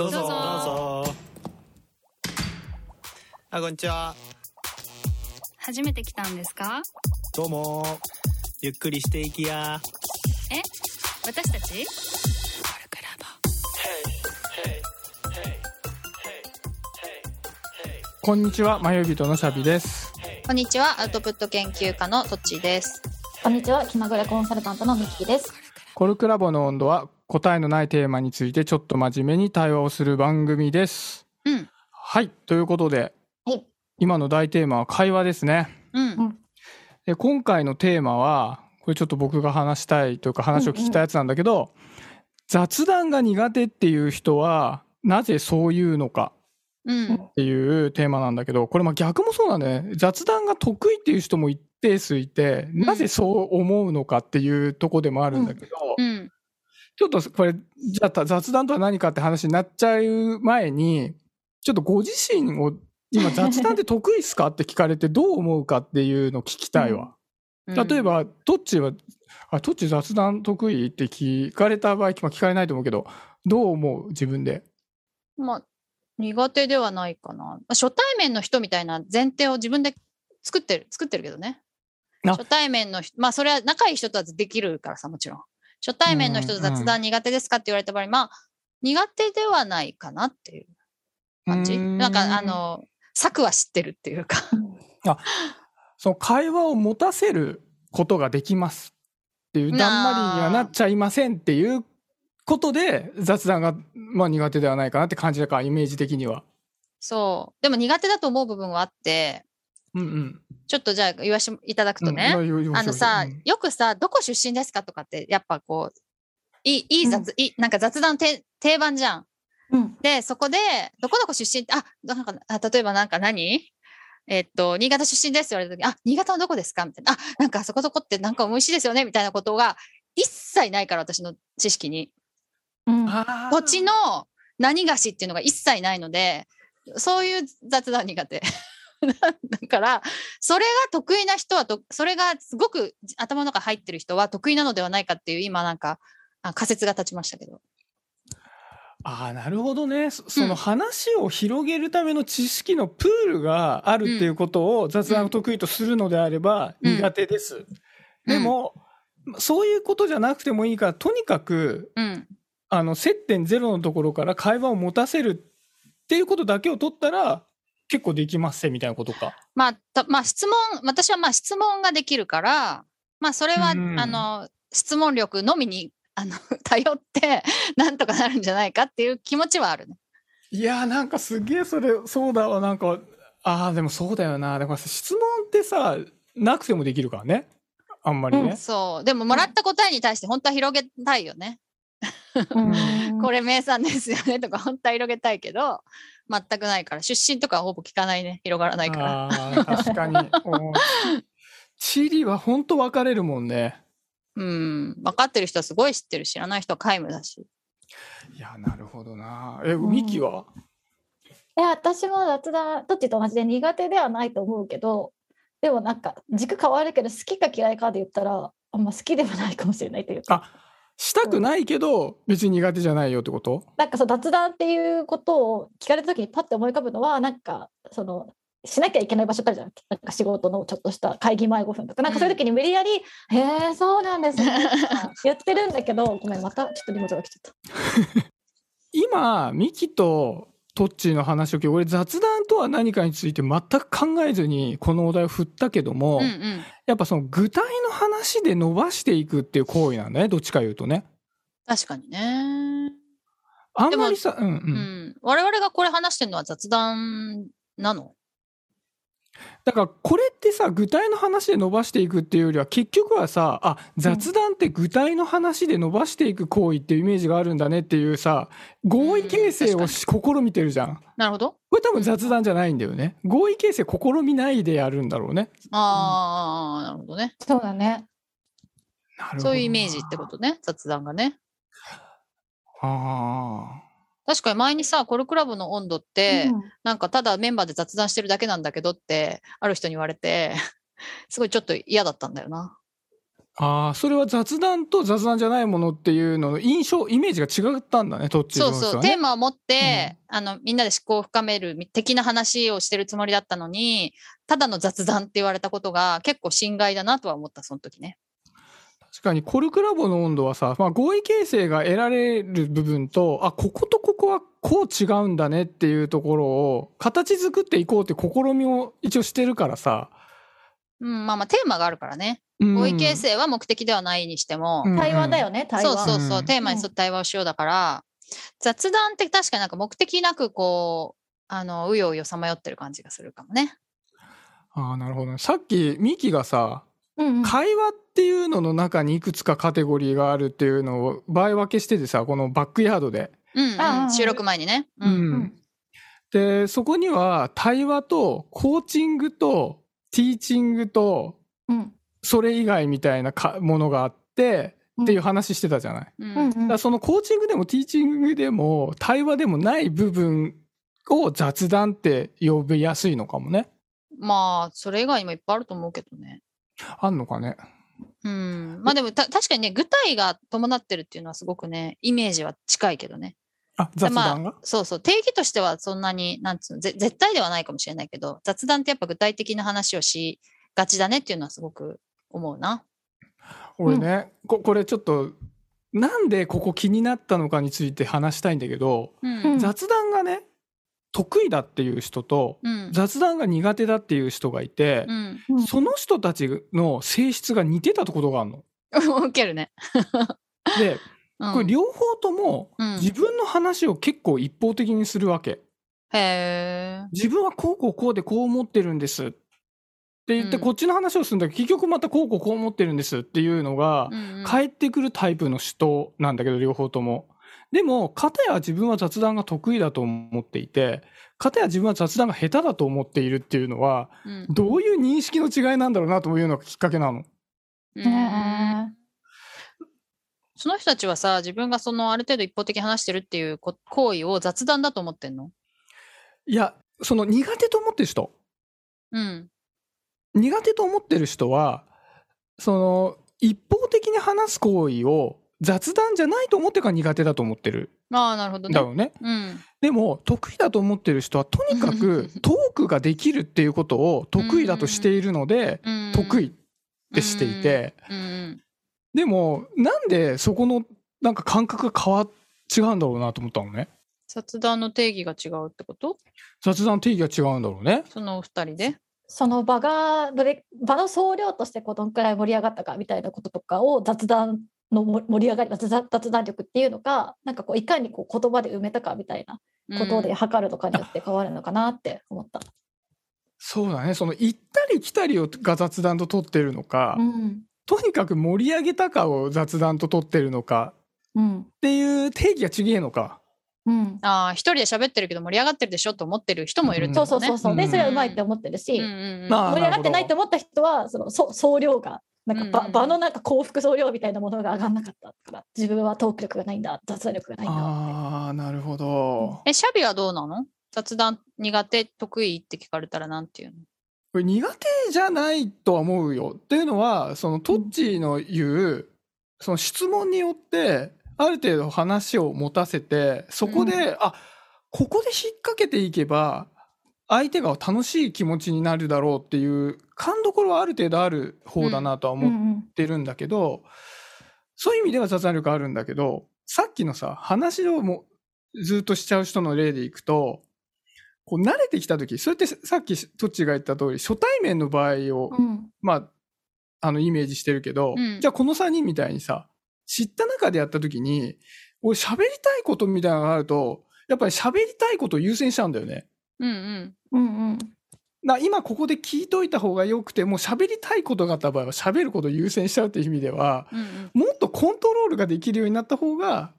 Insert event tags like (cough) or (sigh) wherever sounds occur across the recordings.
どうぞ。どうぞ。どうぞ。あこんにちは。初めて来たんですか？どうも。ゆっくりしていきや。え？私たち？こんにちは、まゆびとのしゃびです。こんにちは、アウトプット研究家のとっちーです。こんにちは、気まぐれコンサルタントのミキです。コルクラボの温度は答えのないテーマについてちょっと真面目に対話をする番組です。うん。はい、ということで、はい今の大テーマは会話ですね。うん。で今回のテーマは、これちょっと僕が話したいというか話を聞きたいやつなんだけど、雑談が苦手っていう人はなぜそういうのかうん。っていうテーマなんだけど、これまあ逆もそうなんだよね。雑談が得意っていう人も一定数いて、なぜそう思うのかっていうとこでもあるんだけど、うん。ちょっとこれ、じゃあ雑談とは何かって話になっちゃう前に、ちょっとご自身を、今雑談って得意っすかって聞かれてどう思うかっていうのを聞きたいわ。例えば、トッチーは、あ、トッチー雑談得意って聞かれた場合、まあ聞かれないと思うけど、どう思う？自分で。まあ、苦手ではないかな。初対面の人みたいな前提を自分で作ってる、作ってるけどね。あ初対面の人、まあ、それは仲いい人とはできるからさ、もちろん。初対面の人と雑談苦手ですかって言われた場合、まあ、苦手ではないかなっていう感じ？んなんか、あの、策は知ってるっていうか。(laughs) その会話を持たせることができますっていう、だんまりにはなっちゃいませんっていうことで、雑談が、まあ苦手ではないかなって感じだから、イメージ的には。そう。でも苦手だと思う部分はあって、うんうん。ちょっとじゃあ言わせていただくとね。うんうんあのさ、うんよくさ、どこ出身ですかとかって、やっぱこう、いい、いい雑、いい、なんか雑談て定番じゃん。うん。で、そこで、どこどこ出身って、あ、なんか、あ例えばなんか何？えっと、新潟出身ですって言われた時、あ、新潟はどこですかみたいな。あ、なんかそこそこってなんか美味しいですよねみたいなことが一切ないから、私の知識に。うん。土地の何菓子っていうのが一切ないので、そういう雑談苦手。(laughs) だから、それが得意な人はと、それがすごく頭の中入ってる人は得意なのではないかっていう、今なんか、あ仮説が立ちましたけど。あーなるほどね。そその話を広げるための知識のプールがあるっていうことを雑談を得意とするのであればうん。苦手です、でも、そういうことじゃなくてもいいからとにかくうん。あの接点ゼロのところから会話を持たせるっていうことだけを取ったら結構できますみたいなことか。まあ、たまあ、質問、私はまあ質問ができるから、まあ、それは、うんあの、質問力のみに、あの、(laughs) 頼って、なんとかなるんじゃないかっていう気持ちはあるね。いやーなんかすげえそれそうだわなんかああでもそうだよなだから質問ってさなくてもできるからねあんまりね。そう。でも、もらった答えに対して本当は広げたいよね。うん (laughs) これ名産ですよねとか、本当は広げたいけど、全くないから、出身とかはほぼ聞かないね。広がらないから。確かに。お (laughs) 地理は本当分かれるもんね。うん。分かってる人はすごい知ってるし、知らない人は皆無だし。いや、なるほどな。え、ミキは、いや、私も雑談、どっちと同じで苦手ではないと思うけど、でもなんか軸変わるけど、好きか嫌いかで言ったら、あんま好きではないかもしれないというか。あしたくないけど、別に苦手じゃないよってこと？なんかそう雑談っていうことを聞かれた時にパッて思い浮かぶのはなんかそのしなきゃいけない場所からじゃん。なんか仕事のちょっとした会議前5分とか。なんかそういう時に無理やり「へえそうなんですね」言ってるんだけどごめんまたちょっと荷物が来ちゃった。(laughs) 今、ミキとトッチーの話を聞いて、俺雑談とは何かについて全く考えずにこのお題を振ったけども、うんうん。やっぱその具体の話で伸ばしていくっていう行為なんだね、どっちか言うとね。確かにね。あんまりさ、うんうん。うん。我々がこれ話してるのは雑談なの？だからこれってさ具体の話で伸ばしていくっていうよりは結局はさあ雑談って具体の話で伸ばしていく行為っていうイメージがあるんだねっていうさ合意形成をし試みてるじゃん。なるほど。これ多分雑談じゃないんだよね。合意形成試みないでやるんだろうね。ああ、なるほどね。そうだね。なるほどなそういうイメージってことね。雑談がね。あ確かに前にさ、コルクラブの温度って、うんなんかただメンバーで雑談してるだけなんだけどって、ある人に言われて、(laughs) すごいちょっと嫌だったんだよな。ああ、それは雑談と雑談じゃないものっていうのの印象、イメージが違ったんだね、どっちそうそう、テーマ。マを持って、あの、みんなで思考を深める的な話をしてるつもりだったのに、ただの雑談って言われたことが結構心外だなとは思った、その時ね。確かにコルクラボの温度はさ、まあ、合意形成が得られる部分と、あ、こことここはこう違うんだねっていうところを形作っていこうって試みを一応してるからさ。うん、まあまあ、テーマがあるからね。うん合意形成は目的ではないにしても、うん対話だよね、対そう話。そうそうう、んテーマに沿って対話をしようだから、雑談って確かになんか目的なくこう、あの、うようよさまよってる感じがするかもね。ああ、なるほどね。さっきミキがさ、うんうん会話っていうのの中にいくつかカテゴリーがあるっていうのを場合分けしててさ、このバックヤードで。うん、うん、収録前にね。う。うんん。で、そこには対話とコーチングとティーチングとうんそれ以外みたいなかものがあって、うんっていう話してたじゃない。ううんうんんだからそのコーチングでもティーチングでも対話でもない部分を雑談って呼びやすいのかもね。まあ、それ以外にもいっぱいあると思うけどね。あんのかね？うん。まあでもた、確かにね、具体が伴ってるっていうのはすごくね、イメージは近いけどね。あ、雑談が、まあ、そうそう。定義としてはそんなに、なんつうの、ぜ絶対ではないかもしれないけど、雑談ってやっぱ具体的な話をしがちだねっていうのはすごく思うな。俺ね、ここれちょっとなんでここ気になったのかについて話したいんだけど、うん。うん雑談がね得意だっていう人とうん。雑談が苦手だっていう人がいてう、ん。うんその人たちの性質が似てたことがあるの。(laughs) 受けるね。(laughs) でうんこれ両方ともうん自分の話を結構一方的にするわけ。へえ。自分はこうこうこうでこう思ってるんですって言ってうんこっちの話をするんだけど結局またこうこうこう思ってるんですっていうのが返ってくるタイプの人なんだけど両方とも。でも片や自分は雑談が得意だと思っていて片や自分は雑談が下手だと思っているっていうのはうん。どういう認識の違いなんだろうなというのがきっかけなの？うん。ねその人たちはさ、自分がそのある程度一方的に話してるっていうこ行為を雑談だと思ってんの？いやその苦手と思ってる人。うん。苦手と思ってる人はその一方的に話す行為を雑談じゃないと思ってるから苦手だと思ってるああ、なるほどね。んだろうね。うん。でも得意だと思ってる人はとにかくトークができるっていうことを得意だとしているのでうん得意ってしていて。でもなんでそこのなんか感覚が変わっ違うんだろうなと思ったのね。雑談の定義が違うってこと？雑談の定義が違うんだろうね。そのお二人で？その場がどれ場の総量としてこうどんくらい盛り上がったかみたいなこととかを雑談のも盛り上がり雑談雑談力っていうのがなんかこういかにこう言葉で埋めたかみたいなことで測るとかによって変わるのかなって思った。そうだね。その行ったり来たりをが雑談と取ってるのか、うんとにかく盛り上げたかを雑談と取ってるのかうんっていう定義が違えのか。うんああ、一人で喋ってるけど盛り上がってるでしょと思ってる人もいるってそうことね。そうそうそう。でうんそれはうまいって思ってるし、うんうんうんまあ盛り上がってないと思った人はそのそ総量がなんか場,、うんうん。場のなんか幸福総量みたいなものが上がんなかったから自分はトーク力がないんだ雑談力がないんだああ、なるほど。え、シャビはどうなの？雑談苦手得意って聞かれたらなんていうの？これ苦手じゃないとは思うよ。っていうのは、そのトッチーの言う、その質問によって、ある程度話を持たせて、そこで、あ、ここで引っ掛けていけば、相手が楽しい気持ちになるだろうっていう勘どころはある程度ある方だなとは思っうんうんてるんだけど、そういう意味では雑談力あるんだけど、さっきのさ、話をもうずっとしちゃう人の例でいくと、こう慣れてきた時、それってさっきトッチーが言った通り、初対面の場合を、うん。まあ、あの、イメージしてるけど、うん。じゃあこの3人みたいにさ、知った中でやった時に、俺喋りたいことみたいなのがあると、やっぱり喋りたいことを優先しちゃうんだよね。うんうん。うんうん。な今ここで聞いといた方がよくて、もう喋りたいことがあった場合は喋ることを優先しちゃうっていう意味では、うんうん。もっとコントロールができるようになった方が、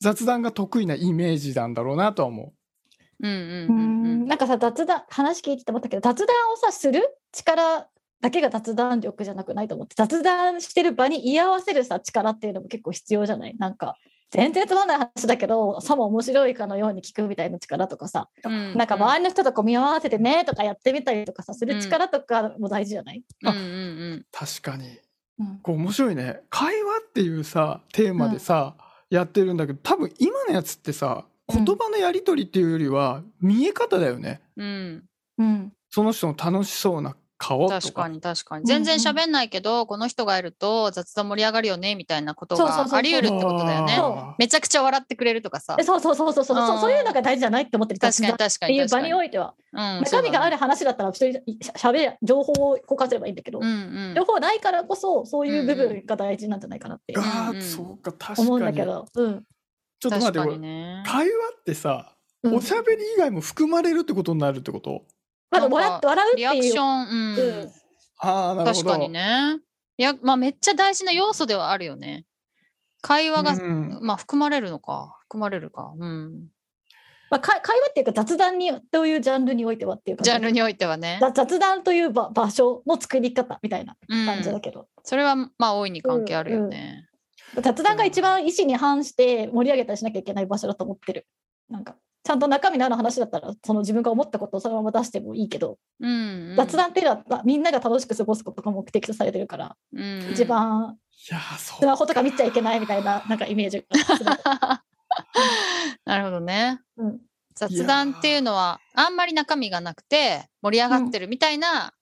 雑談が得意なイメージなんだろうなとは思う。んうんううん。うんん。なんかさ雑談話聞いてて思ったけど雑談をさする力だけが雑談力じゃなくないと思って。雑談してる場に居合わせるさ力っていうのも結構必要じゃない？なんか全然つまんない話だけどさも面白いかのように聞くみたいな力とかさ、うん。なんか周りの人とこう見合わせてねとかやってみたりとかさする力とかも大事じゃない、うんうんうん。う。確かに。うんこう面白いね。会話っていうさ、テーマでさ、やってるんだけど、多分今のやつってさ、うん言葉のやりとりっていうよりは、見え方だよね。うん。うん。その人の楽しそうな顔？とか？確かに。確かに。ん。全然喋んないけど、この人がいると雑談盛り上がるよね、みたいなことそうそうそうそう。があり得るってことだよね。めちゃくちゃ笑ってくれるとかさ。え。そうそうそうそう。そううん。そうそういうのが大事じゃないって思ってる確かに確かっていう場においては。うん中身がある話だったら普通にしゃべる情報を交換すればいいんだけど、うんうん。情報ないからこそそういう部分が大事なんじゃないかなってがうんうん。そうか、確かに。思うんだけど、うん。ちょっと待って、ね。会話ってさ、うん。おしゃべり以外も含まれるってことになるってこと？まだなんか笑って笑うってリアクシいうョン、うん。うんああ、なるほど。確かにね。いや、まあめっちゃ大事な要素ではあるよね。会話が、うんまあ含まれるのか。含まれるか。うん。まあ、か会話っていうか雑談にというジャンルにおいてはっていうかジャンルにおいてはね。ざ雑談という場場所の作り方みたいなうん感じだけど、それはまあ大いに関係あるよね。雑談が一番意思に反して盛り上げたりしなきゃいけない場所だと思ってるなんかちゃんと中身のある話だったらその自分が思ったことをそのまま出してもいいけど、うん、うん。雑談っていうのはまあみんなが楽しく過ごすことが目的とされてるから、うん、一番スマホとか見ちゃいけないみたいななんかイメージが (laughs) なるほどね。うん。雑談っていうのはあんまり中身がなくて盛り上がってるみたいな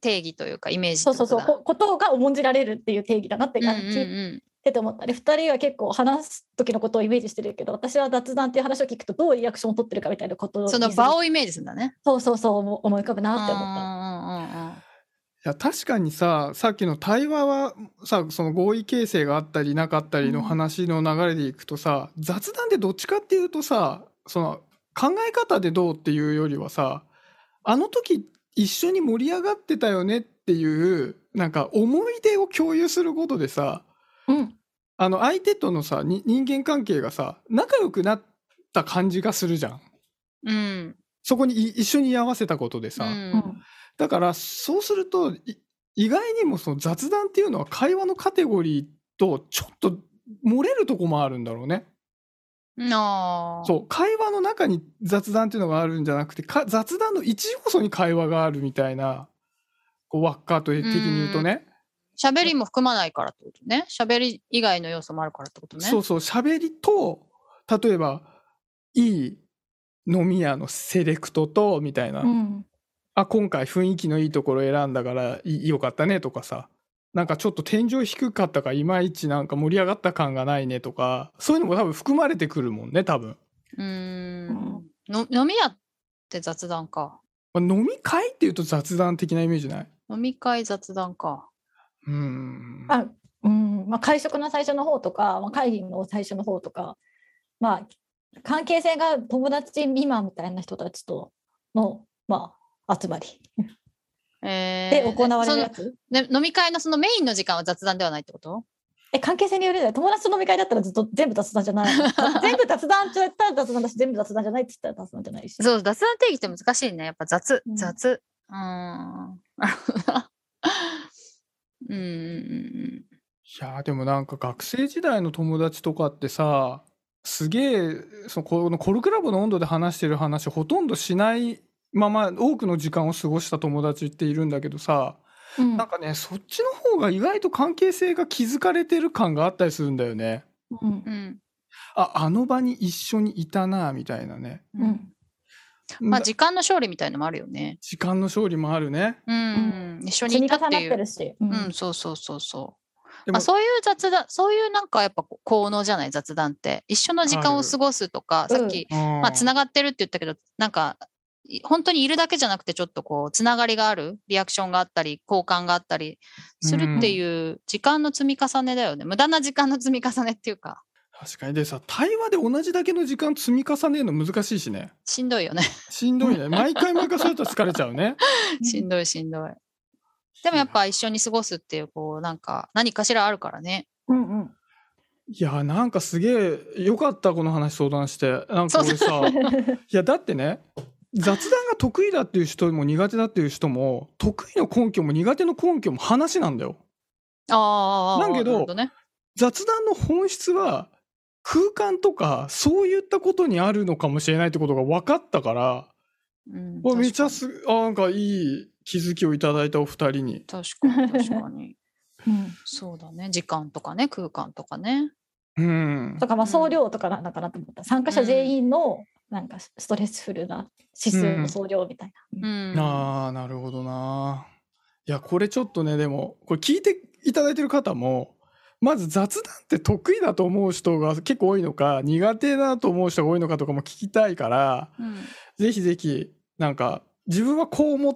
定義というかイメージそうってことだ。そうそうこことが重んじられるっていう定義だなってうんうん感じうんてて思ったり、2人は結構話す時のことをイメージしてるけど私は雑談っていう話を聞くとどういうリアクションを取ってるかみたいなことをその場をイメージするんだね。そうそうそう思思い浮かぶなって思った。うんうんうんうんいや確かにささっきの対話はさその合意形成があったりなかったりの話の流れでいくとさ、雑談でどっちかっていうとさその考え方でどうっていうよりはさあの時一緒に盛り上がってたよねっていうなんか思い出を共有することでさうん。あの相手とのさに人間関係がさ仲良くなった感じがするじゃん。うん。そこにい一緒に居合わせたことでさ、うん。うんだからそうするとい意外にもその雑談っていうのは会話のカテゴリーとちょっと漏れるとこもあるんだろうね。あー。そう。会話の中に雑談っていうのがあるんじゃなくてか雑談の一要素に会話があるみたいなこう輪っかと的に言うとね喋りも含まないからってことね。喋り以外の要素もあるからってことね。そうそう。喋りと例えばいい飲み屋のセレクトとみたいな、うん。あ今回雰囲気のいいところ選んだからよかったねとかさ。なんかちょっと天井低かったかいまいちなんか盛り上がった感がないねとか。そういうのも多分含まれてくるもんね多分、うーん。の飲み屋って雑談か。まあ飲み会っていうと雑談的なイメージない？飲み会雑談か。うーん。あうん。まあ、会食の最初の方とか、まあ、会議の最初の方とか、まあ、関係性が友達未満みたいな人たちとの、まあ、集まり。えで行われるやつ、ね、飲み会のそのメインの時間は雑談ではないってこと？え関係性によるね友達と飲み会だったらずっと全部雑談じゃない。(laughs) 全部雑談って言ったら雑談だし全部雑談じゃないって言ったら雑談じゃないし。そう、雑談定義って難しいね。やっぱ雑、うん。雑。うーん。うんうんうんいやーでもなんか学生時代の友達とかってさすげえそのこのコルクラボの温度で話してる話ほとんどしないまま多くの時間を過ごした友達っているんだけどさうんなんかねそっちの方が意外と関係性が築かれてる感があったりするんだよね。うんうんうん。ああの場に一緒にいたなみたいなね。うんまあ、だ時間の勝利みたいのもあるよね。時間の勝利もあるね。うん。一緒にいたっていう重なってる。し、うんうん、そうそうそうそう。でもまあ、そういう雑談、そういうなんかやっぱこ効能じゃない雑談って。一緒の時間を過ごすとか、さっき、ままあ、つながってるって言ったけど、なんか、い本当にいるだけじゃなくて、ちょっとこう、つながりがある、リアクションがあったり、交換があったりするっていう時間の積み重ねだよね。無駄な時間の積み重ねっていうか、確かにでさ対話で同じだけの時間積み重ねるの難しいしねしんどいよね。しんどいね (laughs) 毎回毎回そうやったら疲れちゃうね。しんどいしんどい。でもやっぱ一緒に過ごすっていう、こう、なんか、何かしらあるからね。うんうんいやなんかすげえよかったこの話相談してなんか俺さいやだってね雑談が得意だっていう人も苦手だっていう人も得意の根拠も苦手の根拠も話なんだよ。ああ、だけどね。雑談の本質は空間とかそういったことにあるのかもしれないってことが分かったから、うん、わめちゃすあなんかいい気づきをいただいたお二人に。確かに、(laughs) 確かに。うんそうだね。時間とかね、空間とかね。うんと。かまあ総量とかなのかなと思った参加者全員のなんかストレスフルな指数の総量みたいな。うん。ああ、なるほどな。いや、これちょっとね、でも、これ聞いていただいてる方も、まず雑談って得意だと思う人が結構多いのか、苦手だと思う人が多いのかとかも聞きたいから、うんぜひぜひ、なんか、自分はこう思っ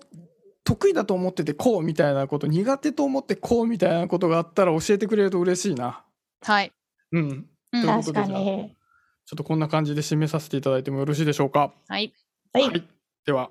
得意だと思っててこうみたいなこと、苦手と思ってこうみたいなことがあったら教えてくれると嬉しいな。はい。うん。うんということ確で。ちょっとこんな感じで締めさせていただいてもよろしいでしょうか。はい。はい。はいでは、